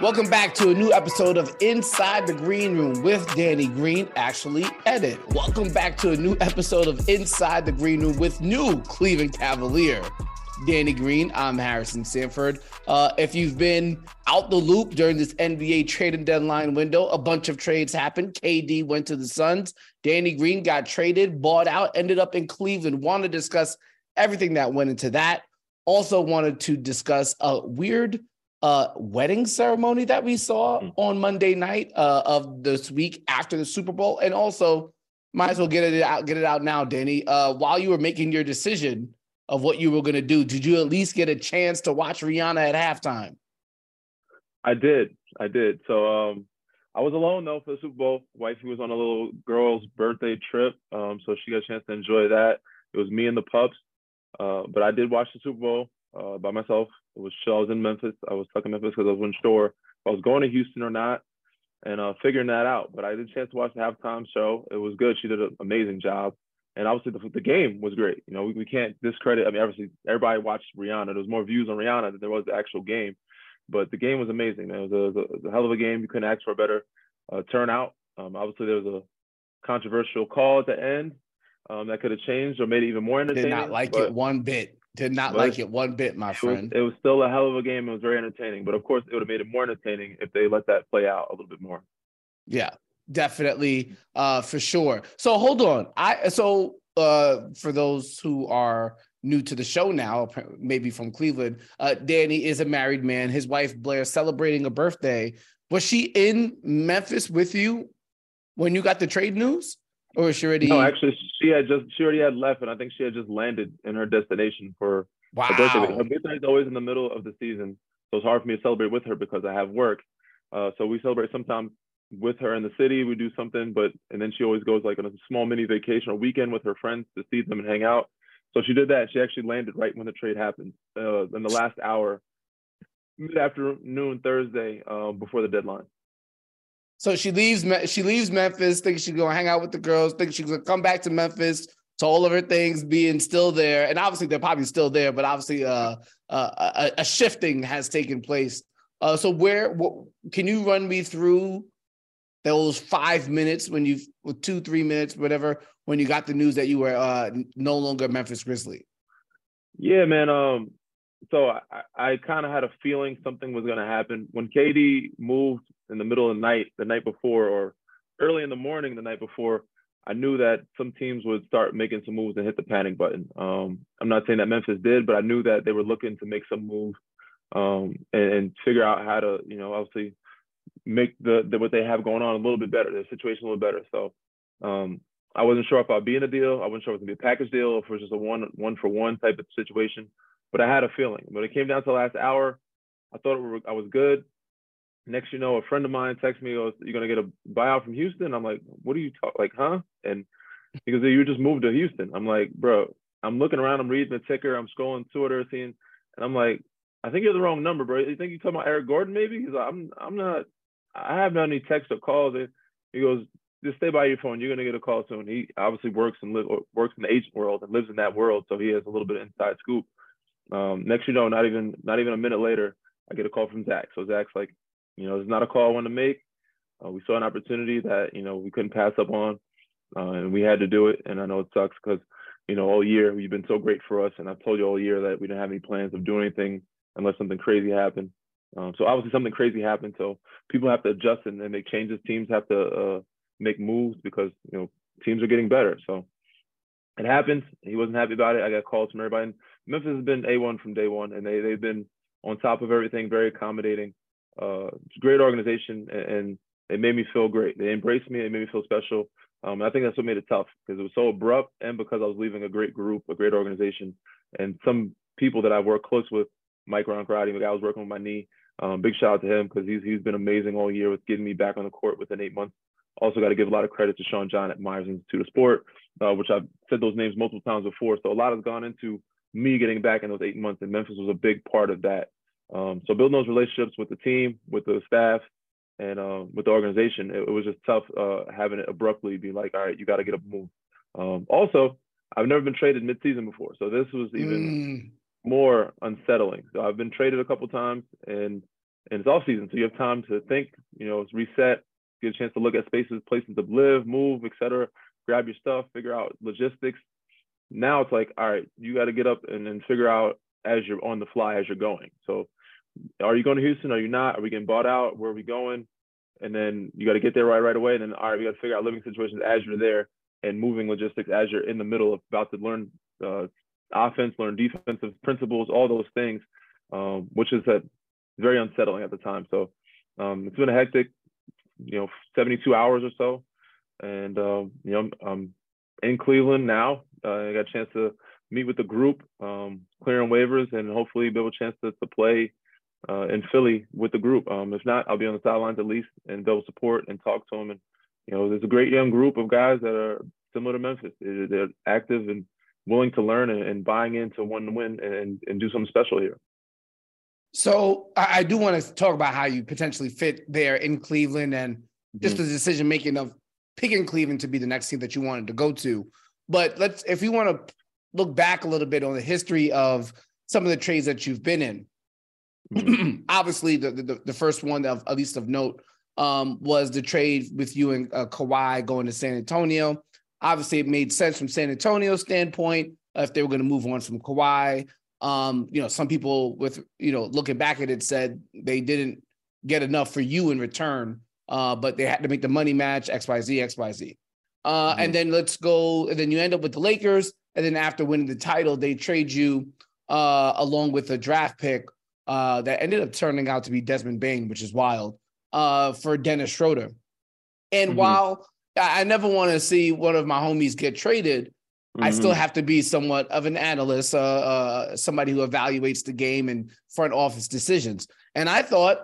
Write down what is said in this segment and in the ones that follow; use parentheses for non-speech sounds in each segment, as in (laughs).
Welcome back to a new episode of Inside the Green Room with Danny Green, actually edit. Welcome back to a new episode of Inside the Green Room with new Cleveland Cavalier. Danny Green, I'm Harrison Sanford. Uh, if you've been out the loop during this NBA trading deadline window, a bunch of trades happened. KD went to the Suns. Danny Green got traded, bought out, ended up in Cleveland. Want to discuss everything that went into that. Also wanted to discuss a weird uh, wedding ceremony that we saw mm. on Monday night uh, of this week after the Super Bowl, and also might as well get it out, get it out now, Danny. Uh, while you were making your decision of what you were going to do, did you at least get a chance to watch Rihanna at halftime? I did, I did. So um, I was alone though for the Super Bowl. Wifey was on a little girl's birthday trip, um, so she got a chance to enjoy that. It was me and the pups, uh, but I did watch the Super Bowl uh, by myself. It was. I was in Memphis. I was stuck in Memphis because I wasn't sure if I was going to Houston or not, and uh, figuring that out. But I did a chance to watch the halftime show. It was good. She did an amazing job, and obviously the, the game was great. You know, we, we can't discredit. I mean, obviously everybody watched Rihanna. There was more views on Rihanna than there was the actual game, but the game was amazing. Man. It was a, it was a hell of a game. You couldn't ask for a better uh, turnout. Um, obviously, there was a controversial call at the end um, that could have changed or made it even more entertaining. Did not like it one bit. Did not but like it one bit, my friend. It was, it was, still a hell of a game. It was very entertaining, but of course, it would have made it more entertaining if they let that play out a little bit more. Yeah, definitely, uh, for sure. So hold on, I so uh, for those who are new to the show now, maybe from Cleveland, uh, Danny is a married man. His wife Blair celebrating a birthday. Was she in Memphis with you when you got the trade news? Or she already? No, actually, she had just she already had left, and I think she had just landed in her destination for wow. her birthday. Her birthday is always in the middle of the season, so it's hard for me to celebrate with her because I have work. Uh, so we celebrate sometimes with her in the city. We do something, but and then she always goes like on a small mini vacation or weekend with her friends to see them and hang out. So she did that. She actually landed right when the trade happened uh, in the last hour, mid afternoon Thursday uh, before the deadline. So she leaves. She leaves Memphis, thinking she's gonna hang out with the girls, thinking she's gonna come back to Memphis to all of her things being still there, and obviously they're probably still there, but obviously uh, uh, a, a, shifting has taken place. Uh, so where what, can you run me through those five minutes when you, two three minutes, whatever, when you got the news that you were uh, no longer Memphis Grizzly? Yeah, man. Um, so I, I kind of had a feeling something was to happen when KD moved in the middle of the night, the night before, or early in the morning, the night before. I knew that some teams would start making some moves and hit the panic button. Um, I'm not saying that Memphis did, but I knew that they were looking to make some moves um, and, and, figure out how to, you know, obviously make the, the, what they have going on a little bit better, their situation a little better. So um, I wasn't sure if I'd be in a deal. I wasn't sure if it gonna be a package deal, if it was just a one one for one type of situation but I had a feeling. When it came down to the last hour, I thought were, I was good. Next, you know, a friend of mine texted me, "Goes, you're gonna get a buyout from Houston?" I'm like, "What are you talking? Like, huh?" And he goes, "You just moved to Houston." I'm like, "Bro, I'm looking around, I'm reading the ticker, I'm scrolling Twitter, seeing, and I'm like, I think you're the wrong number, bro. You think you're talking about Eric Gordon, maybe?" He's like, "I'm, I'm not. I haven't had any texts or calls." He goes, just stay by your phone. You're gonna get a call soon. He obviously works and works in the agent world and lives in that world, so he has a little bit of inside scoop. Um, next you know, not even not even a minute later, I get a call from Zach. So Zach's like, you know, it's not a call I want to make. Uh, we saw an opportunity that you know we couldn't pass up on, uh, and we had to do it. And I know it sucks because you know all year you've been so great for us, and I've told you all year that we didn't have any plans of doing anything unless something crazy happened. Um, so obviously something crazy happened. So people have to adjust and, and make changes. Teams have to uh, make moves because you know teams are getting better. So it happens. He wasn't happy about it. I got calls from everybody. Memphis has been A1 from day one, and they, they've been on top of everything, very accommodating. Uh, great organization, and, it made me feel great. They embraced me. It made me feel special. Um, I think that's what made it tough because it was so abrupt, and because I was leaving a great group, a great organization, and some people that I work close with. Mike Roncarati, the guy I was working with my knee. Um, big shout out to him because he's he's been amazing all year with getting me back on the court within eight months. Also got to give a lot of credit to Sean John at Myers Institute of Sport, uh, which I've said those names multiple times before. So a lot has gone into me getting back in those eight months, and Memphis was a big part of that. Um, so building those relationships with the team, with the staff, and uh, with the organization, it, it was just tough uh, having it abruptly be like, all right, you got to get a move. Um, also, I've never been traded midseason before, so this was even mm. more unsettling. So I've been traded a couple times, and and it's off season, so you have time to think, you know, reset, get a chance to look at spaces, places to live, move, etc. Grab your stuff, figure out logistics. Now it's like, all right, you got to get up and then figure out as you're on the fly as you're going. So, are you going to Houston? Are you not? Are we getting bought out? Where are we going? And then you got to get there right right away. And then all right, we got to figure out living situations as you're there and moving logistics as you're in the middle of about to learn uh, offense, learn defensive principles, all those things, um, which is a, very unsettling at the time. So um, it's been a hectic, you know, 72 hours or so. And, um, you know, I'm in Cleveland now. Uh, I got a chance to meet with the group, um, clearing waivers, and hopefully be able a chance to, to play uh, in Philly with the group. Um, if not, I'll be on the sidelines at least and they'll support and talk to them. And, you know, there's a great young group of guys that are similar to Memphis. They're active and willing to learn and, and buying into one to win and, and do something special here. So I, do want to talk about how you potentially fit there in Cleveland and mm-hmm. just the decision making of picking Cleveland to be the next team that you wanted to go to. But let's if you want to look back a little bit on the history of some of the trades that you've been in. Mm-hmm. (clears throat) Obviously, the, the, the first one of at least of note um, was the trade with you and uh, Kawhi going to San Antonio. Obviously, it made sense from San Antonio's standpoint uh, if they were going to move on from Kawhi. Um, you know, some people with you know looking back at it said they didn't get enough for you in return, uh, but they had to make the money match X Y Z X Y Z. Uh, mm-hmm. And then let's go, and then you end up with the Lakers, and then after winning the title, they trade you uh, along with a draft pick uh, that ended up turning out to be Desmond Bane, which is wild, uh, for Dennis Schroeder. And mm-hmm. while I never want to see one of my homies get traded, Mm-hmm. I still have to be somewhat of an analyst, uh, uh, somebody who evaluates the game and front office decisions. And I thought,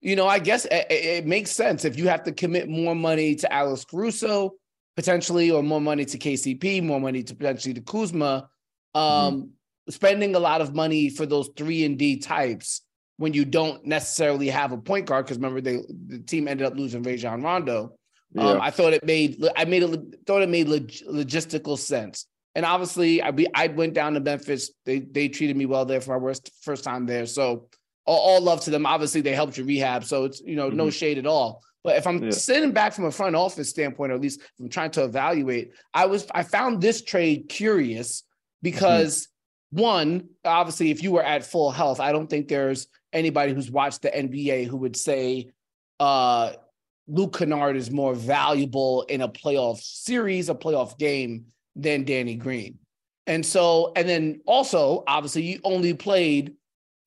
you know, I guess it, it makes sense if you have to commit more money to Alex Caruso potentially, or more money to KCP, more money to potentially to Kuzma. Um, mm-hmm. Spending a lot of money for those three and D types when you don't necessarily have a point guard, because remember they the team ended up losing Rajon Rondo. Um, yeah. Um, I thought it made I made it thought it made log- logistical sense. And obviously, I be I went down to Memphis. They they treated me well there for my worst first time there. So all, all love to them. Obviously, they helped you rehab, so it's you know mm-hmm. no shade at all. But if I'm yeah. sitting back from a front office standpoint, or at least I'm trying to evaluate, I was I found this trade curious because mm-hmm. One, obviously, if you were at full health, I don't think there's anybody who's watched the NBA who would say uh, Luke Kennard is more valuable in a playoff series, a playoff game than Danny Green. And so, and then also, obviously, you only played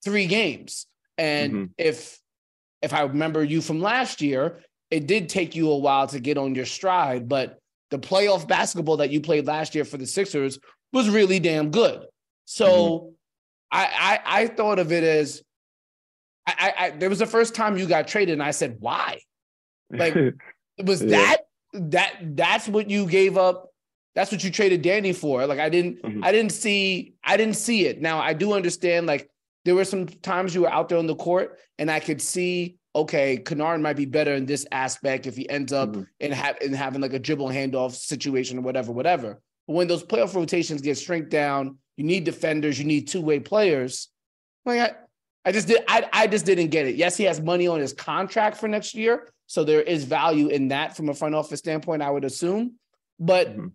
three games. And mm-hmm. if if I remember you from last year, it did take you a while to get on your stride, but the playoff basketball that you played last year for the Sixers was really damn good. So mm-hmm. I, I I thought of it as I, I, there was the first time you got traded, and I said, why? Like, (laughs) was yeah. that that that's what you gave up that's what you traded Danny for. Like I didn't mm-hmm. I didn't see I didn't see it. Now I do understand like there were some times you were out there on the court and I could see okay, Kennard might be better in this aspect if he ends up mm-hmm. in, ha- in having like a dribble handoff situation or whatever, whatever. But when those playoff rotations get shrinked down, you need defenders, you need two way players. Like I, I just did I, I just didn't get it. Yes, he has money on his contract for next year, so there is value in that from a front office standpoint, I would assume. But mm-hmm.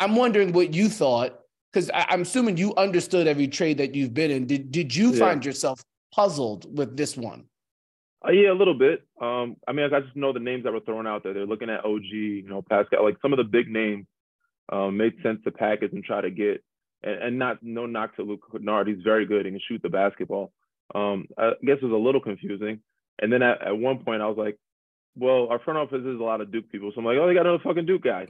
I'm wondering what you thought because I'm assuming you understood every trade that you've been in. Did did you yeah. find yourself puzzled with this one? Uh, yeah, a little bit. Um, I mean, I just know the names that were thrown out there. They're looking at OG, you know, Pascal, like some of the big names um, made sense to package and try to get. And, and not no knock to Luke Kennard. He's very good and can shoot the basketball. Um, I guess it was a little confusing. And then at, at one point, I was like, well, our front office is a lot of Duke people. So I'm like, oh, they got another fucking Duke guys.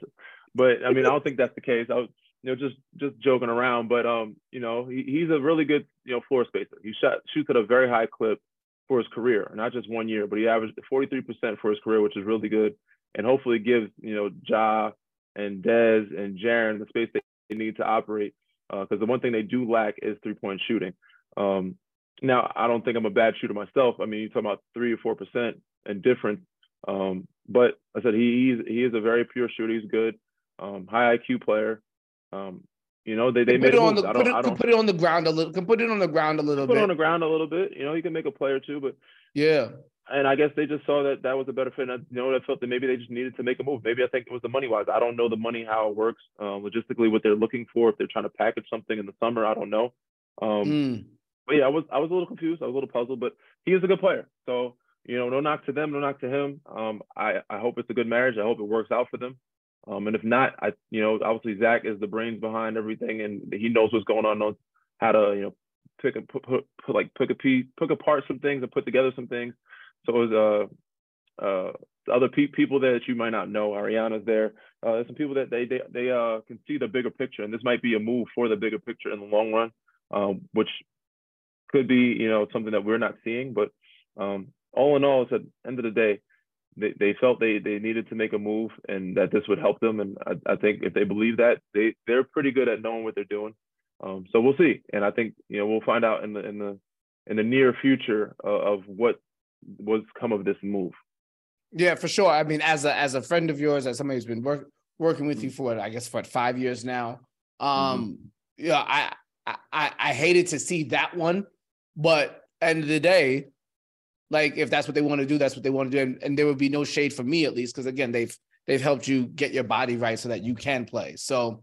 But I mean, I don't think that's the case. I was, you know, just just joking around. But um, you know, he, he's a really good, you know, floor spacer. He shot shoots at a very high clip for his career, not just one year, but he averaged 43% for his career, which is really good. And hopefully gives, you know, Ja and Dez and Jaren the space they need to operate. Because uh, the one thing they do lack is three-point shooting. Um, now, I don't think I'm a bad shooter myself. I mean, you're talking about three or four percent and different. Um, but I said he he's, he is a very pure shooter. He's good um, high IQ player. Um, You know, they, they made it on moves. the put it, put it on the ground a little. Can put it on the ground a little put bit. it on the ground a little bit. You know, he can make a player too, but yeah, and I guess they just saw that that was a better fit. And you know, I felt that maybe they just needed to make a move. Maybe I think it was the money wise. I don't know the money how it works um, logistically, what they're looking for. If they're trying to package something in the summer, I don't know. Um, Mm. but yeah, I was I was a little confused. I was a little puzzled, but he is a good player. So you know, no knock to them, no knock to him. Um, I I hope it's a good marriage. I hope it works out for them. Um, and if not, I you know, obviously Zach is the brains behind everything, and he knows what's going on, knows how to you know pick and put, put, put like pick a piece, pick apart some things and put together some things. So it was uh uh other pe- people there that you might not know. Ariana's there. Uh, there's some people that they they they uh can see the bigger picture, and this might be a move for the bigger picture in the long run, um, which could be you know something that we're not seeing. But um, all in all, it's at the end of the day, they, they felt they they needed to make a move, and that this would help them. And I, I think if they believe that, they they're pretty good at knowing what they're doing. Um, so we'll see, and I think you know we'll find out in the in the in the near future uh, of what was come of this move. Yeah, for sure. I mean, as a as a friend of yours, as somebody who's been work, working with you for I guess for five years now. Um, yeah, I, I I hated to see that one, but end of the day, like if that's what they want to do, that's what they want to do, and, and there would be no shade for me at least because again, they've they've helped you get your body right so that you can play. So.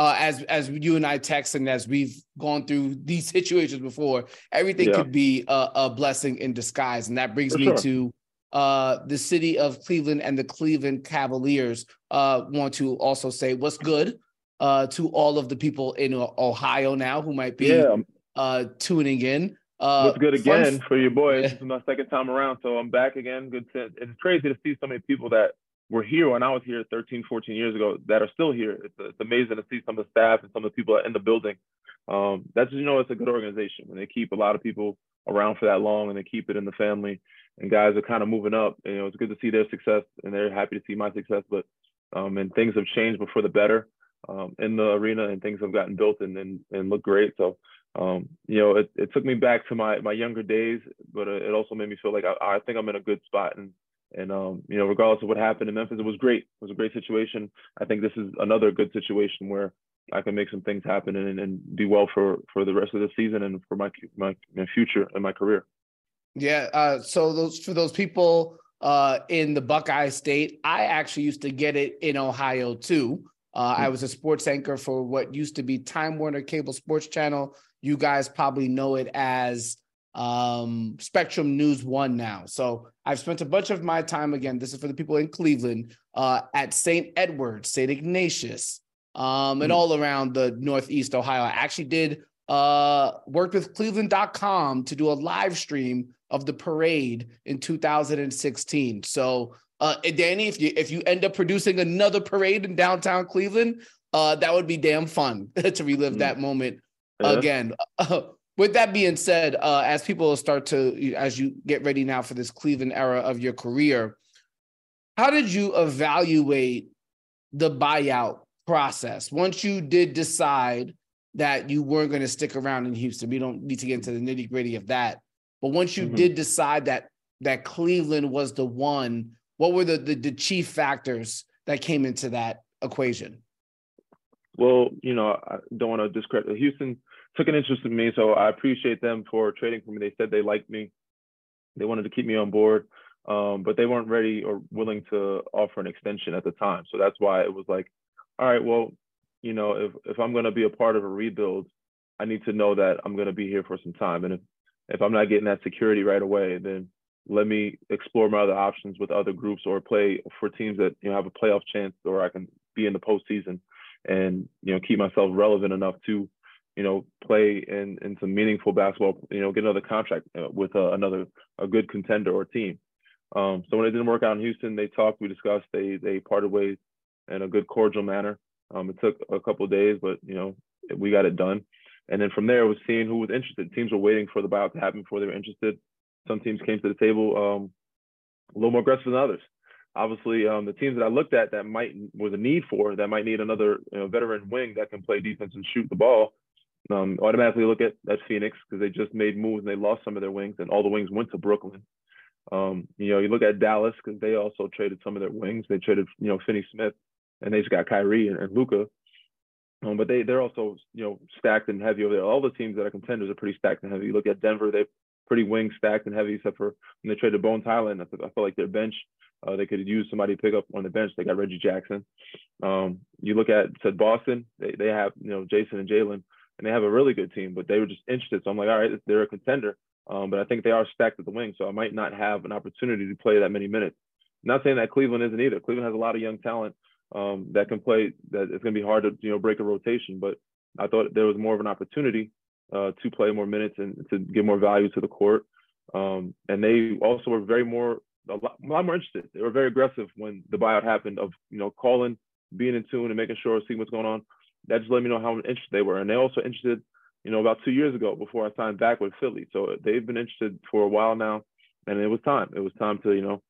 Uh, as as you and I text and as we've gone through these situations before, everything Yeah. could be a, a blessing in disguise, and that brings For me sure. to uh, the city of Cleveland and the Cleveland Cavaliers uh, want to also say what's good uh, to all of the people in Ohio now who might be Yeah, uh, tuning in. Uh, what's good again f- for your boys? (laughs) This is my second time around, so I'm back again. Good. To, it's crazy to see so many people that were here when I was here 13, 14 years ago that are still here. It's, it's amazing to see some of the staff and some of the people in the building. Um, that's you know it's a good organization and they keep a lot of people around for that long and they keep it in the family. And guys are kind of moving up. You know, it's good to see their success and they're happy to see my success. But um, and things have changed, but for the better um, in the arena and things have gotten built and and, and look great. So um, you know, it, it took me back to my my younger days, but it also made me feel like I, I think I'm in a good spot. And and um, you know, regardless of what happened in Memphis, it was great. It was a great situation. I think this is another good situation where I can make some things happen and, and do well for for the rest of the season and for my my, my future and my career. Yeah. Uh, so those for those people uh, in the Buckeye State, I actually used to get it in Ohio too. Uh, I was a sports anchor for what used to be Time Warner Cable Sports Channel. You guys probably know it as um, Spectrum News One now. So I've spent a bunch of my time again. This is for the people in Cleveland uh, at St. Edward, St. Ignatius, um, and Mm. all around the Northeast Ohio. I actually did uh, worked with Cleveland.com to do a live stream of the parade in 2016. So, uh, Danny, if you if you end up producing another parade in downtown Cleveland, uh, that would be damn fun (laughs) to relive Mm. that moment Yeah. again. (laughs) with that being said, uh, as people start to as you get ready now for this Cleveland era of your career, how did you evaluate the buyout process once you did decide that you weren't going to stick around in Houston? We don't need to get into the nitty gritty of that, but once you Mhm. did decide that that Cleveland was the one, what were the, the the chief factors that came into that equation? Well, you know, I don't want to discredit Houston took an interest in me, so I appreciate them for trading for me. They said they liked me, they wanted to keep me on board, um, but they weren't ready or willing to offer an extension at the time. So that's why it was like, all right, well, you know, if if I'm going to be a part of a rebuild, I need to know that I'm going to be here for some time, and if if I'm not getting that security right away, then let me explore my other options with other groups or play for teams that you know have a playoff chance or I can be in the postseason and you know keep myself relevant enough to you know play in in some meaningful basketball you know get another contract uh, with uh, another a good contender or team. Um, so when it didn't work out in Houston they talked we discussed they they parted ways in a good cordial manner. Um, it took a couple days but you know we got it done. And then from there it was seeing who was interested. Teams were waiting for the buyout to happen before they were interested. Some teams came to the table um, a little more aggressive than others. Obviously um, the teams that I looked at that might was a need for that might need another you know, veteran wing that can play defense and shoot the ball. Um, automatically look at at Phoenix because they just made moves and they lost some of their wings and all the wings went to Brooklyn. Um, you know, you look at Dallas because they also traded some of their wings. They traded you know Finney Smith and they just got Kyrie and, and Luka. Um, but they they're also you know stacked and heavy over there. All the teams that are contenders are pretty stacked and heavy. You look at Denver, they're pretty wing stacked and heavy, except for when they traded Bones Hyland. I, I feel like their bench uh, they could use somebody to pick up on the bench. They got Reggie Jackson. Um, you look at said Boston, they they have you know Jayson and Jaylen, and they have a really good team. But they were just interested, so I'm like, all right, they're a contender. Um, but I think they are stacked at the wing, so I might not have an opportunity to play that many minutes. Not saying that Cleveland isn't either. Cleveland has a lot of young talent um, that can play. That it's going to be hard to you know break a rotation, but I thought there was more of an opportunity uh, to play more minutes and to give more value to the court. Um, and they also were very more a lot, a lot, more interested. They were very aggressive when the buyout happened of you know calling, being in tune, and making sure seeing what's going on. That just let me know how interested they were, and they also interested. You know, about two years ago before I signed back with Philly, so they've been interested for a while now, and it was time. It was time to you know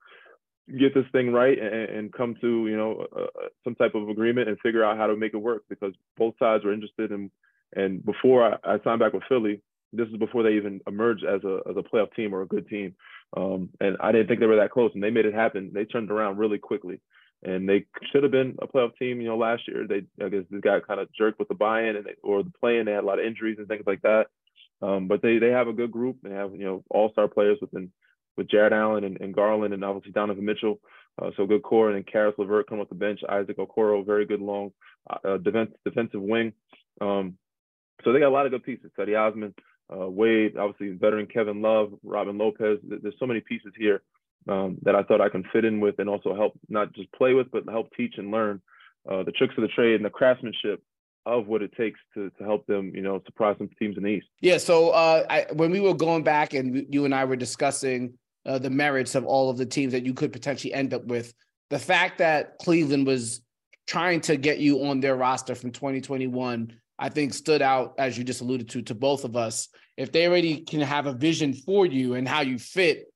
get this thing right and, and come to you know uh, some type of agreement and figure out how to make it work because both sides were interested in. And before I, I signed back with Philly, this is before they even emerged as a as a playoff team or a good team. Um, and I didn't think they were that close, and they made it happen. They turned around really quickly, and they should have been a playoff team. You know, last year they I guess they got kind of jerked with the buy-in and they, or the play-in. They had a lot of injuries and things like that. Um, but they they have a good group. They have you know all-star players within with Jarrett Allen and, and Garland and obviously Donovan Mitchell. Uh, so good core. And then Caris LeVert come off the bench. Isaac Okoro, very good long uh, defense, defensive wing. Um, so they got a lot of good pieces. Cedi Osman, uh, Wade, obviously veteran Kevin Love, Robin Lopez. There's so many pieces here um, that I thought I can fit in with and also help not just play with, but help teach and learn uh, the tricks of the trade and the craftsmanship of what it takes to to help them, you know, surprise some teams in the East. Yeah. So uh, I, when we were going back and you and I were discussing uh, the merits of all of the teams that you could potentially end up with, the fact that Cleveland was trying to get you on their roster from 2021, I think stood out as you just alluded to to both of us. If they already can have a vision for you and how you fit,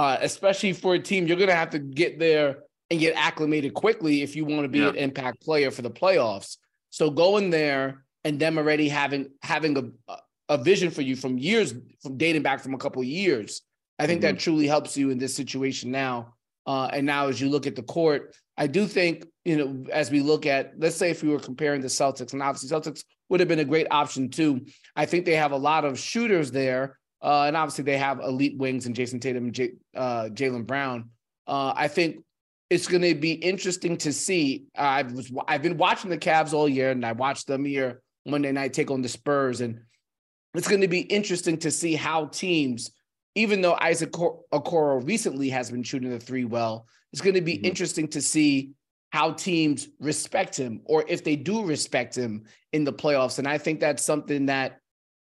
uh, especially for a team, you're going to have to get there and get acclimated quickly if you want to be yeah. an impact player for the playoffs. So going there and them already having having a a vision for you from years from dating back from a couple of years, I think mm-hmm. that truly helps you in this situation now. Uh, and now as you look at the court, I do think you know as we look at let's say if we were comparing the Celtics and obviously Celtics would have been a great option too. I think they have a lot of shooters there, uh, and obviously they have elite wings and Jayson Tatum and J- uh, Jaylen Brown. Uh, I think it's going to be interesting to see. I was I've been watching the Cavs all year, and I watched them here Monday night take on the Spurs, and it's going to be interesting to see how teams, even though Isaac Okoro recently has been shooting the three well, it's going to be mm-hmm. interesting to see how teams respect him or if they do respect him in the playoffs. And I think that's something that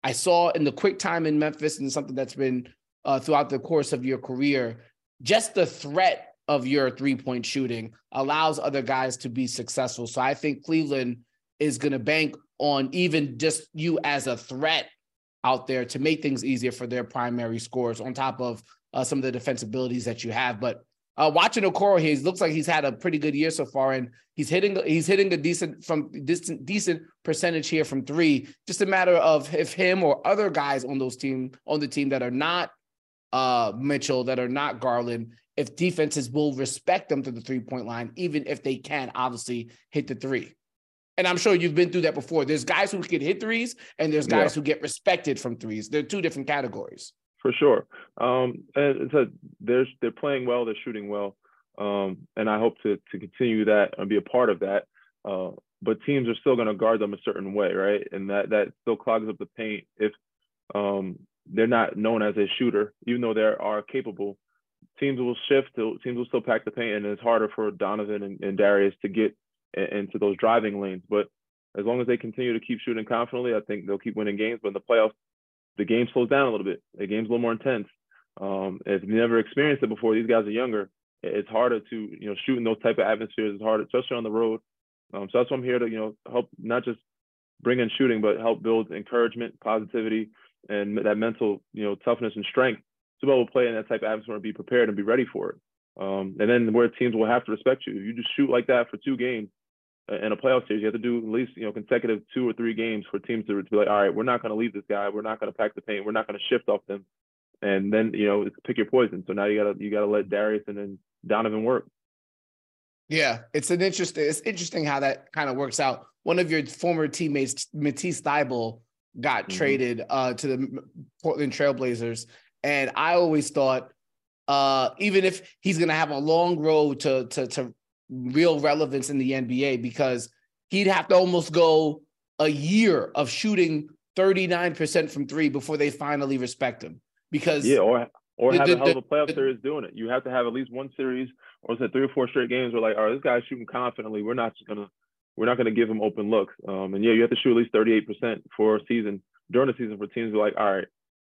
I saw in the quick time in Memphis and something that's been uh, throughout the course of your career. Just the threat of your three point shooting allows other guys to be successful. So I think Cleveland is going to bank on even just you as a threat out there to make things easier for their primary scores on top of uh, some of the defensive abilities that you have. But uh, watching Okoro, he looks like he's had a pretty good year so far, and he's hitting he's hitting a decent from decent decent percentage here from three. Just a matter of if him or other guys on those team on the team that are not uh, Mitchell, that are not Garland, if defenses will respect them to the three point line, even if they can obviously hit the three. And I'm sure you've been through that before. There's guys who can hit threes, and there's guys yeah. who get respected from threes. They're two different categories. For sure. Um, and so they're they're playing well. They're shooting well, um, and I hope to to continue that and be a part of that. Uh, but teams are still going to guard them a certain way, right? And that that still clogs up the paint if um, they're not known as a shooter, even though they are capable teams will shift. Teams will still pack the paint, and it's harder for Donovan and, and Darius to get into those driving lanes. But as long as they continue to keep shooting confidently, I think they'll keep winning games. But in the playoffs, the game slows down a little bit. The game's a little more intense. Um, if you've never experienced it before, these guys are younger. It's harder to you know shoot in those type of atmospheres. It's harder, especially on the road. Um, so that's why I'm here to you know help not just bring in shooting, but help build encouragement, positivity, and that mental you know toughness and strength to be able to play in that type of atmosphere and be prepared and be ready for it. Um, and then where teams will have to respect you. If you just shoot like that for two games in a playoff series, you have to do at least you know consecutive two or three games for teams to, to be like, all right, we're not going to leave this guy. We're not going to pack the paint. We're not going to shift off them. And then you know pick your poison. So now you gotta you gotta let Darius and then Donovan work. Yeah, it's an interesting. It's interesting how that kind of works out. one of your former teammates, Matisse Thybulle, got mm-hmm. traded uh, to the Portland Trailblazers, and I always thought, uh, even if he's going to have a long road to to to real relevance in the NBA, because he'd have to almost go a year of shooting 39% from three before they finally respect him. Because yeah, or or the, have the, a hell of a playoff the, series doing it. You have to have at least one series or say three or four straight games where like, all right, this guy's shooting confidently. We're not just gonna we're not gonna give him open looks. Um, and yeah, you have to shoot at least 38% for a season during the season for teams to be like, all right,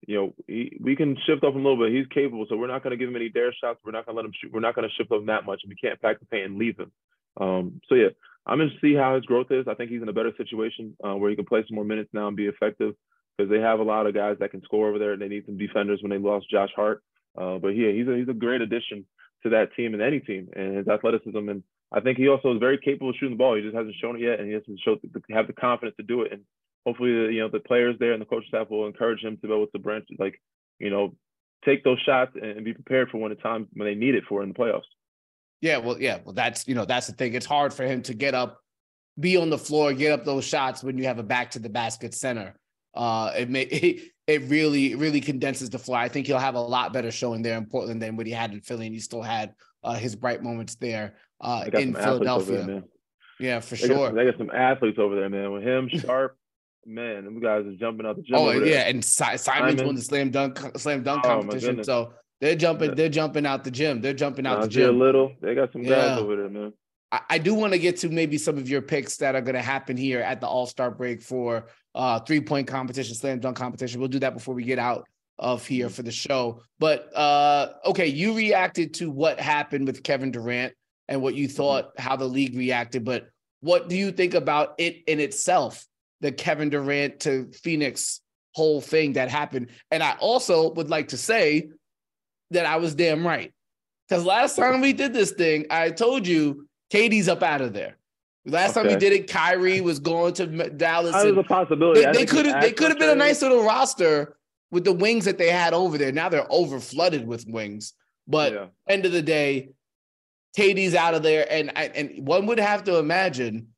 you know, he, we can shift up a little bit. He's capable, so we're not going to give him any dare shots. We're not going to let him shoot. We're not going to shift up that much, and we can't pack the paint and leave him. Um, so yeah, I'm going to see how his growth is. I think he's in a better situation uh, where he can play some more minutes now and be effective because they have a lot of guys that can score over there. and They need some defenders when they lost Josh Hart. Uh, but yeah, he's a he's a great addition to that team and any team, and his athleticism. And I think he also is very capable of shooting the ball. He just hasn't shown it yet, and he hasn't shown have the confidence to do it. And hopefully, the, you know, the players there and the coaching staff will encourage him to be able to branch, like, you know, take those shots and be prepared for when the time when they need it for in the playoffs. Yeah, well, yeah, well, that's you know that's the thing. It's hard for him to get up, be on the floor, get up those shots when you have a back to the basket center. Uh, it may (laughs) it, it really really condenses the floor. I think he'll have a lot better showing there in Portland than what he had in Philly, and he still had uh, his bright moments there uh, in Philadelphia. There, yeah, for they sure. Got some, they got some athletes over there, man. With him, (laughs) Sharpe, man, them guys are jumping out the gym. Oh yeah, and si- Simons won the slam dunk slam dunk oh, competition, so they're jumping. They're jumping out the gym. They're jumping out the gym. A Little, they got some guys yeah. over there, man. I, I do want to get to maybe some of your picks that are going to happen here at the All Star break for uh, three point competition, slam dunk competition. We'll do that before we get out of here mm-hmm. for the show. But uh, okay, you reacted to what happened with Kevin Durant and what you mm-hmm. thought how the league reacted. But what do you think about it in itself? The Kevin Durant to Phoenix whole thing that happened. And I also would like to say that I was damn right. Because last time we did this thing, I told you KD's up out of there. Last okay. time we did it, Kyrie was going to Dallas. That was a possibility. They could have. They could have been a nice little roster with the wings that they had over there. Now they're over flooded with wings. But yeah. end of the day, KD's out of there, and and one would have to imagine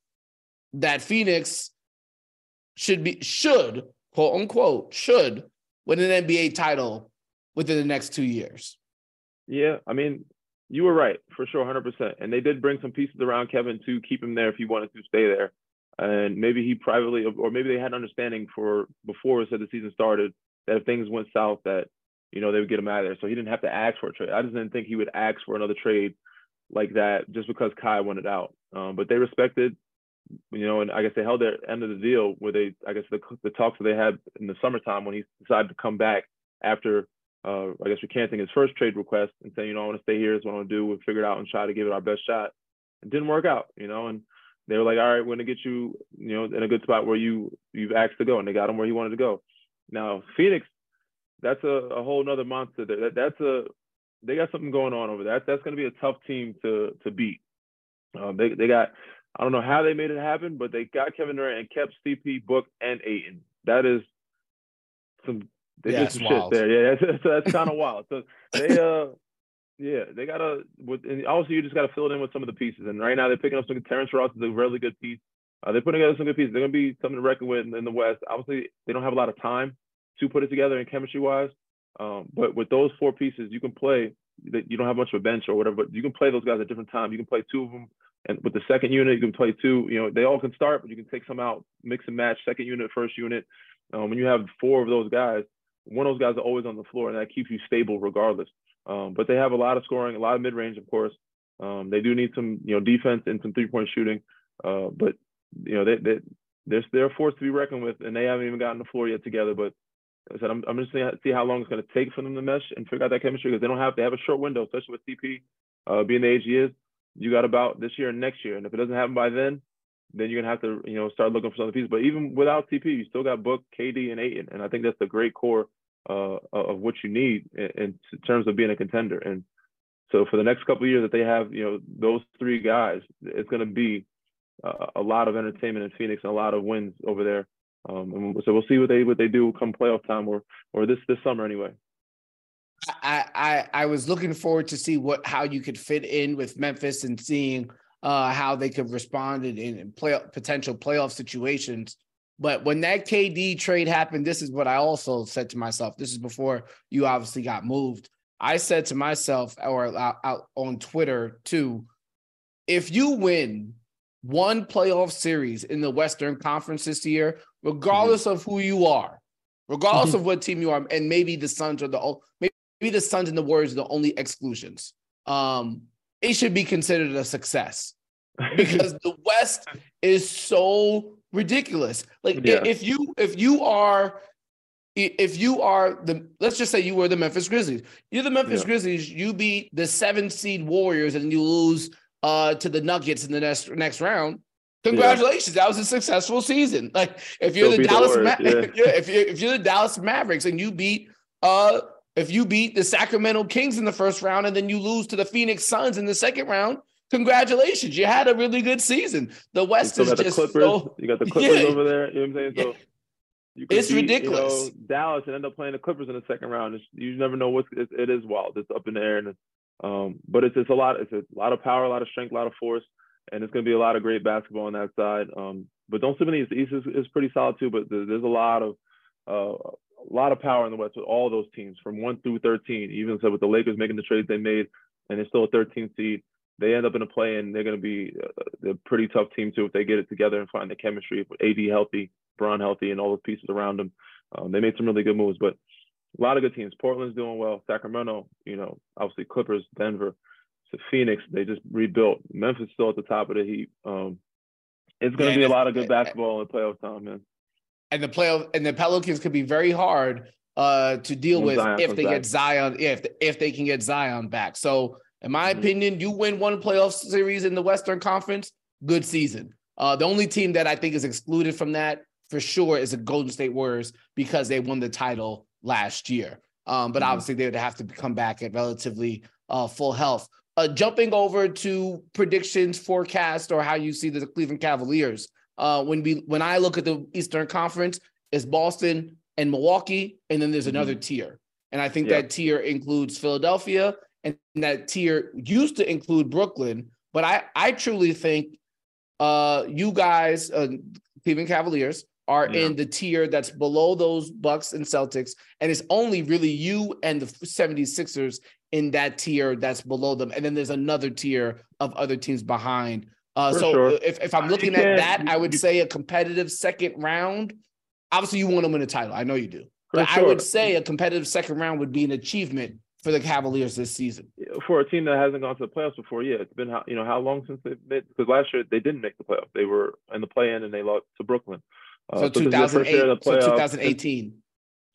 that Phoenix should be should quote unquote should win an NBA title within the next two years. Yeah, I mean, you were right for sure, hundred percent. And they did bring some pieces around Kevin to keep him there if he wanted to stay there. And maybe he privately, or maybe they had understanding for before said the season started that if things went south, that you know they would get him out of there. So he didn't have to ask for a trade. I just didn't think he would ask for another trade like that just because Kai wanted out. Um, but they respected, you know, and I guess they held their end of the deal where they, I guess the the talks that they had in the summertime when he decided to come back after uh, I guess recanting his first trade request and saying, you know, I want to stay here. Is what I want to do. We figured out and try to give it our best shot. It didn't work out, you know, and they were like, all right, we're gonna get you, you know, in a good spot where you you've asked to go, and they got him where he wanted to go. Now Phoenix, that's a, a whole nother monster. There. That, that's a they got something going on over there. That's that's gonna be a tough team to to beat. Um, they they got I don't know how they made it happen, but they got Kevin Durant and kept CP, Book, and Ayton. That is some they yeah, did some shit there. Yeah, that's, that's kind of wild. So they uh yeah, they gotta with and also you just gotta fill it in with some of the pieces. And right now they're picking up some Terrence Ross is a really good piece. Uh, they're putting together some good pieces. They're gonna be something to reckon with in, in the West. Obviously, they don't have a lot of time to put it together in chemistry wise. Um, but with those four pieces, you can play that you don't have much of a bench or whatever, but you can play those guys at different times. You can play two of them, and with the second unit, you can play two. You know, they all can start, but you can take some out, mix and match. Second unit, first unit. Um, when you have four of those guys, one of those guys are always on the floor, and that keeps you stable regardless. Um, but they have a lot of scoring, a lot of mid range, of course. Um, they do need some, you know, defense and some three point shooting. Uh, but you know, they they they're they're a force to be reckoned with, and they haven't even gotten the floor yet together. But I said I'm I'm just going to see how long it's going to take for them to mesh and figure out that chemistry because they don't have they have a short window, especially with CP uh, being the age he is. You got about this year and next year, and if it doesn't happen by then, then you're gonna have to, you know, start looking for some other pieces. But even without CP, you still got Book, KD, and Ayton, and I think that's the great core uh, of what you need in, in, terms of being a contender. And so for the next couple of years that they have, you know, those three guys, it's gonna be uh, a lot of entertainment in Phoenix and a lot of wins over there. Um, so we'll see what they what they do come playoff time or or this this summer anyway. I, I I was looking forward to see what how you could fit in with Memphis and seeing uh, how they could respond in, in play potential playoff situations. But when that KD trade happened, this is what I also said to myself. This is before you obviously got moved. I said to myself, or out, out on Twitter too, if you win one playoff series in the Western Conference this year, regardless mm-hmm. of who you are, regardless mm-hmm. of what team you are, and maybe the Suns are the maybe the Suns and the Warriors are the only exclusions. Um, it should be considered a success (laughs) because the West is so ridiculous. Like yeah. if you if you are if you are the let's just say you were the Memphis Grizzlies, you're the Memphis yeah. Grizzlies, you beat the seven seed Warriors and you lose uh to the Nuggets in the next next round. Congratulations, yeah. that was a successful season. Like if you're the Dallas, the Ma- (laughs) yeah. if you're if you're the Dallas Mavericks and you beat uh if you beat the Sacramento Kings in the first round and then you lose to the Phoenix Suns in the second round, congratulations. You had a really good season. The West is just Clippers. So, you got the (laughs) Clippers yeah. over there. You know what I'm saying? So it's beat, ridiculous. You know, Dallas and end up playing the Clippers in the second round. It's, you never know what's it, it is wild. It's up in the air, and um, but it's it's a lot. It's a lot of power, a lot of strength, a lot of force, and it's going to be a lot of great basketball on that side. Um, but don't sleep the East. The East is, is pretty solid too. But there's a lot of uh, a lot of power in the West with all those teams from one through 13. Even so, with the Lakers making the trades they made, and they're still a 13 seed, they end up in a play, and they're going to be a, a pretty tough team too if they get it together and find the chemistry with AD healthy, Bron healthy, and all the pieces around them. Um, they made some really good moves, but a lot of good teams. Portland's doing well. Sacramento, you know, obviously Clippers, Denver, so Phoenix, they just rebuilt. Memphis still at the top of the heap. Um, it's going to be a lot of good basketball in playoff time, man and the playoff and the Pelicans could be very hard uh, to deal with Zion if they get Zion, if if they can get Zion back. So, in my mm-hmm. opinion, you win one playoff series in the Western Conference, good season. Uh, the only team that I think is excluded from that for sure is the Golden State Warriors because they won the title last year. Um, but mm-hmm. obviously, they would have to come back at relatively uh, full health. Uh, jumping over to predictions, forecast, or how you see the Cleveland Cavaliers uh, when we when I look at the Eastern Conference, it's Boston and Milwaukee, and then there's another mm-hmm. tier. And I think that tier includes Philadelphia, and that tier used to include Brooklyn. But I I truly think uh, you guys, uh, Cleveland Cavaliers, are yeah. in the tier that's below those Bucks and Celtics. And it's only really you and the 76ers in that tier that's below them. And then there's another tier of other teams behind uh, so sure. if, if I'm looking at that, I would say a competitive second round. Obviously, you want to win a title. I know you do. For but sure. I would say a competitive second round would be an achievement for the Cavaliers this season. For a team that hasn't gone to the playoffs before, yeah, it's been how you know how long since they've made because last year they didn't make the playoffs. They were in the play-in and they lost to Brooklyn. Uh, so, so 2008, so 2018. Since,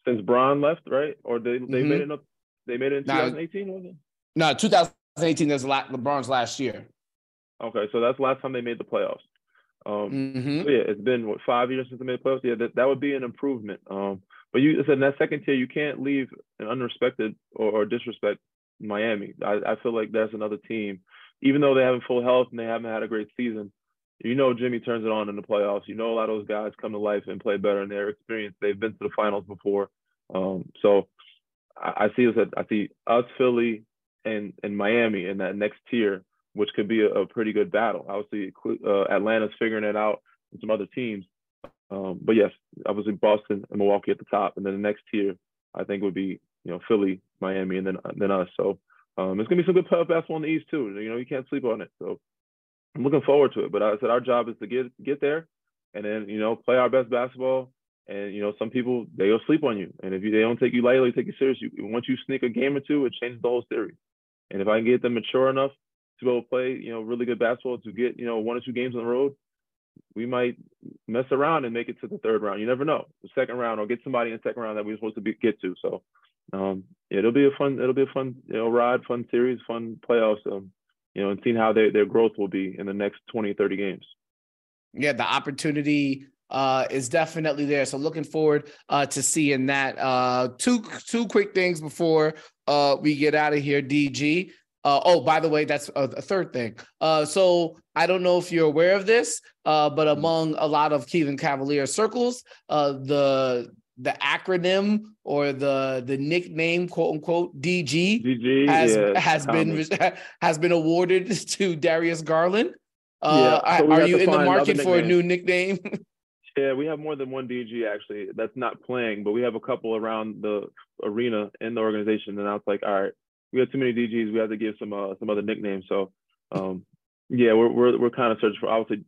since Bron left, right? Or they they mm-hmm. made it up. They made it in 2018, wasn't it? No, 2018 was LeBron's last year. Okay, so that's the last time they made the playoffs. Um, mm-hmm. so yeah, it's been what five years since they made the playoffs. Yeah, that, that would be an improvement. Um, but you said in that second tier, you can't leave an unrespected or, or disrespect Miami. I, I feel like that's another team, even though they haven't full health and they haven't had a great season. You know, Jimmy turns it on in the playoffs. You know, a lot of those guys come to life and play better in their experience. They've been to the finals before. Um, so I, I see us. I see us, Philly, and and Miami in that next tier which could be a, a pretty good battle. Obviously, uh, Atlanta's figuring it out, and some other teams. Um, but yes, obviously Boston and Milwaukee at the top, and then the next tier I think would be you know Philly, Miami, and then then us. So um, it's gonna be some good playoff basketball in the East too. You know, you can't sleep on it. So I'm looking forward to it. But I said our job is to get get there, and then you know play our best basketball. And you know, some people they'll sleep on you, and if you, they don't take you lightly, take you serious. You, once you sneak a game or two, it changes the whole series. And if I can get them mature enough to be able to play, you know, really good basketball to get, you know, one or two games on the road, we might mess around and make it to the third round. You never know, the second round, or get somebody in the second round that we are supposed to be, get to. So, um, yeah, it'll be a fun, it'll be a fun, you know, ride, fun series, fun playoffs. Um, you know, and seeing how their their growth will be in the next 20, 30 games. Yeah, the opportunity uh, is definitely there. So looking forward uh, to seeing that. Uh, two two quick things before uh, we get out of here, DG. Uh, oh, by the way, that's a, a third thing. Uh, so I don't know if you're aware of this, uh, but mm-hmm. among a lot of Cleveland Cavalier circles, uh, the the acronym or the the nickname quote unquote DG, DG has yeah, has been (laughs) has been awarded (laughs) to Darius Garland. Uh, yeah, so are you in the market for a new nickname? (laughs) yeah, we have more than one DG actually that's not playing, but we have a couple around the arena in the organization. And I was like, all right, we have too many DGs. We have to give some uh, some other nicknames. So um, yeah, we're we're we're kind of searching for obviously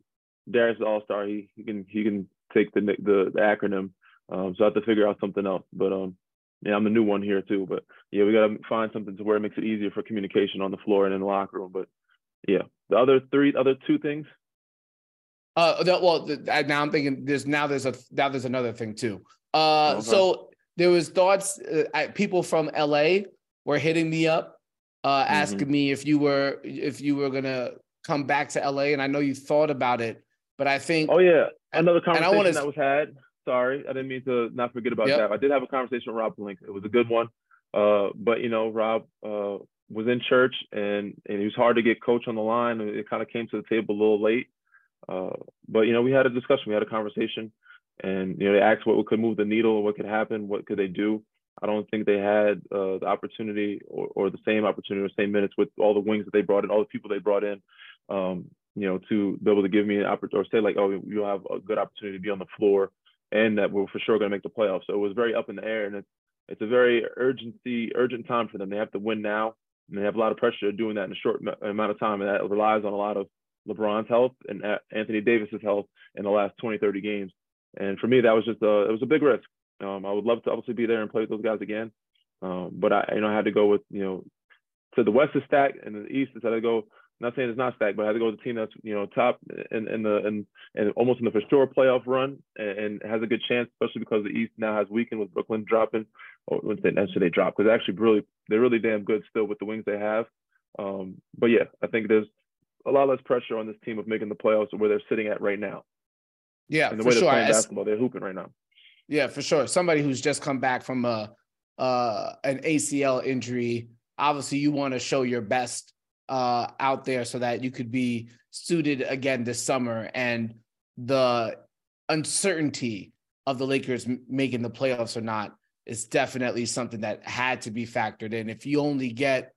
Darius is all star. He he can he can take the the, the acronym. Um, so I have to figure out something else. But um, yeah, I'm the new one here too. But yeah, we gotta find something to where it makes it easier for communication on the floor and in the locker room. But yeah, the other three, other two things. Uh, the, well, the, now I'm thinking there's now there's a now there's another thing too. Uh, okay. so there was thoughts. Uh, people from LA were hitting me up, uh, mm-hmm. asking me if you were if you were gonna come back to LA, and I know you thought about it, but I think. Oh yeah, another conversation wanna, that was had. Sorry, I didn't mean to not forget about yep. that. I did have a conversation with Rob Pelinka. It was a good one. Uh, but you know, Rob uh, was in church and and it was hard to get coach on the line. It kind of came to the table a little late. Uh, but you know, we had a discussion, we had a conversation, and you know, they asked what could move the needle, what could happen, what could they do. I don't think they had uh, the opportunity or, or the same opportunity or same minutes with all the wings that they brought in, all the people they brought in, um, you know, to be able to give me an opportunity or say like, oh, you'll have a good opportunity to be on the floor and that we're for sure going to make the playoffs. So it was very up in the air, and it's it's a very urgency urgent time for them. They have to win now, and they have a lot of pressure doing that in a short amount of time, and that relies on a lot of LeBron's health and Anthony Davis's health in the last 20, 30 games. And for me, that was just a it was a big risk. Um, I would love to obviously be there and play with those guys again, um, but I you know I had to go with you know to the West is stacked and the East is had to go not saying it's not stacked, but I had to go with the team that's you know top in, in the and and almost in the for sure playoff run and, and, has a good chance, especially because the East now has weakened with Brooklyn dropping. Or when they actually they drop because actually really they're really damn good still with the wings they have. Um, but yeah, I think there's a lot less pressure on this team of making the playoffs where they're sitting at right now. Yeah, and the way they're sure. playing basketball, they're hooping right now. Yeah, for sure. Somebody who's just come back from a uh, an ACL injury. Obviously, you want to show your best uh, out there so that you could be suited again this summer. And the uncertainty of the Lakers making the playoffs or not is definitely something that had to be factored in. If you only get,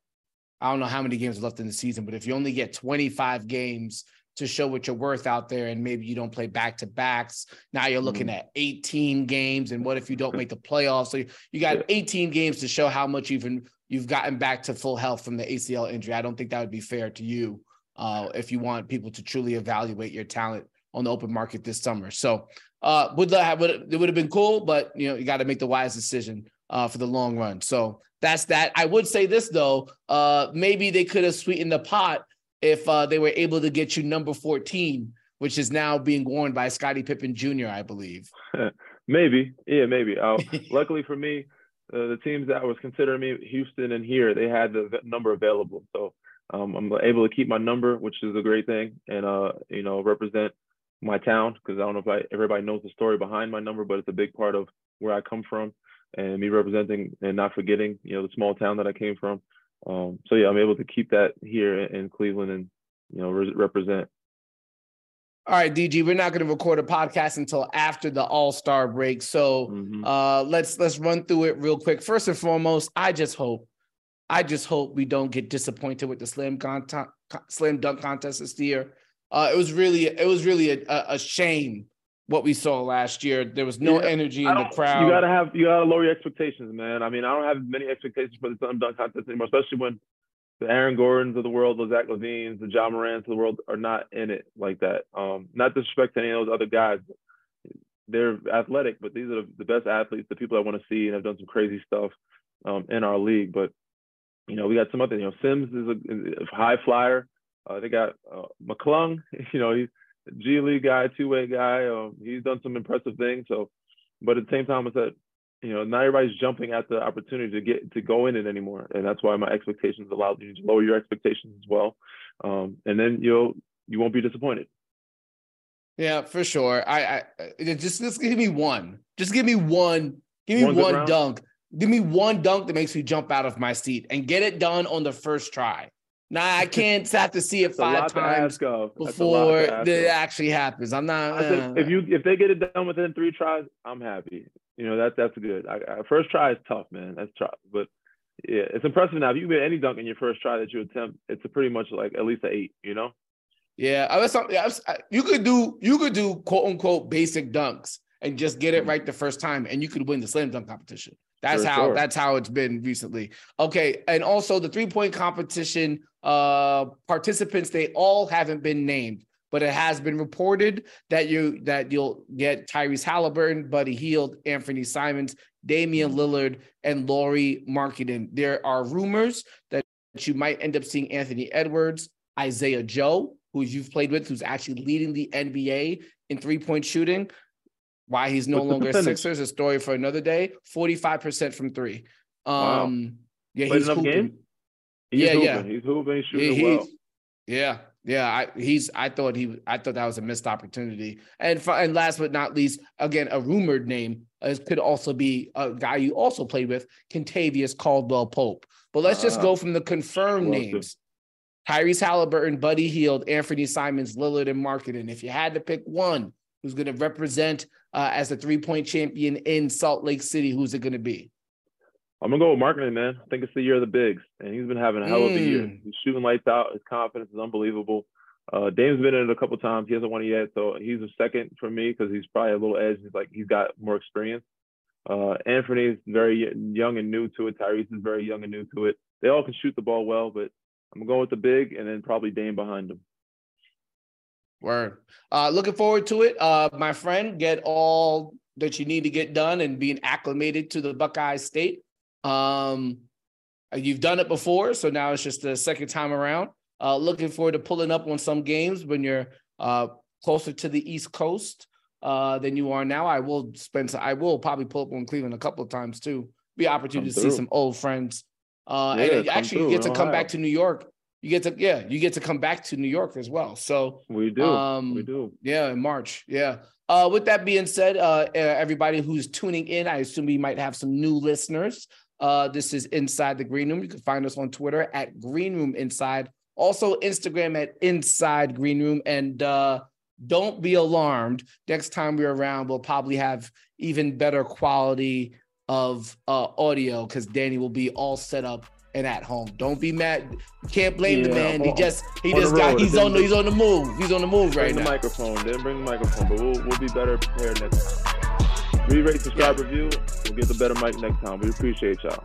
I don't know how many games left in the season, but if you only get 25 games to show what you're worth out there and maybe you don't play back to backs now you're looking mm-hmm. at 18 games and what if you don't make the playoffs so you got 18 games to show how much you've you've gotten back to full health from the ACL injury. I don't think that would be fair to you uh, if you want people to truly evaluate your talent on the open market this summer. So uh, would have would it would have been cool, but you know you got to make the wise decision uh, for the long run. So that's that. I would say this though, uh, maybe they could have sweetened the pot if uh, they were able to get you number 14, which is now being worn by Scottie Pippen Jr., I believe. (laughs) maybe, yeah, maybe. Uh, (laughs) luckily for me, uh, the teams that was considering me, Houston and here, they had the number available. So um, I'm able to keep my number, which is a great thing, and uh, you know, represent my town because I don't know if I, everybody knows the story behind my number, but it's a big part of where I come from and me representing and not forgetting, you know, the small town that I came from. Um, so yeah, I'm able to keep that here in Cleveland and you know re- represent. All right, DG, we're not going to record a podcast until after the All Star break. So mm-hmm. uh, let's let's run through it real quick. First and foremost, I just hope, I just hope we don't get disappointed with the slam con- slam dunk contest this year. Uh, it was really it was really a, a, shame what we saw last year. There was no yeah, energy in the crowd. You gotta have you gotta lower your expectations, man. I mean, I don't have many expectations for the slam dunk contest anymore, especially when the Aaron Gordons of the world, the Zach LaVines, the Ja Morants of the world are not in it like that. Um, not disrespect to any of those other guys. They're athletic, but these are the best athletes, the people I want to see and have done some crazy stuff um, in our league. But you know, we got some other. You know, Sims is a, a high flyer. Uh, they got uh, McClung. (laughs) You know, he's G League guy, two way guy. Um, he's done some impressive things. So, but at the same time, it's that you know, not everybody's jumping at the opportunity to get to go in it anymore, and that's why my expectations allow you to lower your expectations as well, um, and then you'll you won't be disappointed. Yeah, for sure. I, I just just give me one. Just give me one. Give me one, one dunk. Give me one dunk that makes me jump out of my seat and get it done on the first try. Nah, I can't have to see it five times before it actually happens. I'm not. Uh, if you if they get it done within three tries, I'm happy. You know that that's good. I, I, first try is tough, man. That's tough, but yeah, it's impressive now. If you get any dunk in your first try that you attempt, it's a pretty much like at least an eight. You know. Yeah, I was, I you could do you could do quote unquote basic dunks and just get it mm. right the first time, and you could win the slam dunk competition. That's how sure. that's how it's been recently. Okay, and also the three point competition uh participants they all haven't been named, but it has been reported that you that you'll get Tyrese Halliburton, Buddy Hield, Anthony Simons, Damian. Lillard, and Lauri Markkanen. There are rumors that you might end up seeing Anthony Edwards, Isaiah Joe, who you've played with, who's actually leading the NBA in three point shooting. Why he's no What's longer Sixers, a story for another day. 45% from three. Um, wow. yeah, Played he's enough game? He's yeah, hooping. yeah. He's hooping, he's shooting he, well. Yeah, yeah. I he's I thought he I thought that was a missed opportunity. And for, and last but not least, again, a rumored name uh, could also be a guy you also played with, Kentavious Caldwell Pope. But let's just go from the confirmed names. Tyrese Halliburton, Buddy Hield, Anthony Simons, Lillard, and Markkanen. If you had to pick one who's going to represent uh, as a three point champion in Salt Lake City, who's it going to be? I'm gonna go with Markkanen, man. I think it's the year of the bigs, and he's been having a hell of a year. Mm. He's shooting lights out. His confidence is unbelievable. Uh, Dame's been in it a couple times. He hasn't won it yet, so he's a second for me because he's probably a little edge. He's like he's got more experience. Uh, Anthony's very young and new to it. Tyrese is very young and new to it. They all can shoot the ball well, but I'm going with the big, and then probably Dame behind him. Word. Uh, looking forward to it. Uh, my friend, get all that you need to get done and being acclimated to the Buckeye State. Um, you've done it before, so now it's just the second time around. Uh, looking forward to pulling up on some games when you're uh, closer to the East Coast uh, than you are now. I will spend. Some, I will probably pull up on Cleveland a couple of times too. Be opportunity to see some old friends. Uh, yeah, and actually, you get to come back to New York you get to yeah you get to come back to new york as well so we do um we do yeah in march yeah uh with that being said uh everybody who's tuning in i assume we might have some new listeners uh this is inside the green room you can find us on twitter at green room inside also instagram at inside green room and uh don't be alarmed next time we're around we'll probably have even better quality of uh audio because danny will be all set up and at home. Don't be mad. You can't blame yeah, the man. He just he just got he's on the, he's on the move. He's on the move right bring now. the microphone. Didn't bring the microphone, but we'll we'll be better prepared next time. Re-rate, subscribe, review. We'll get the better mic next time. We appreciate y'all.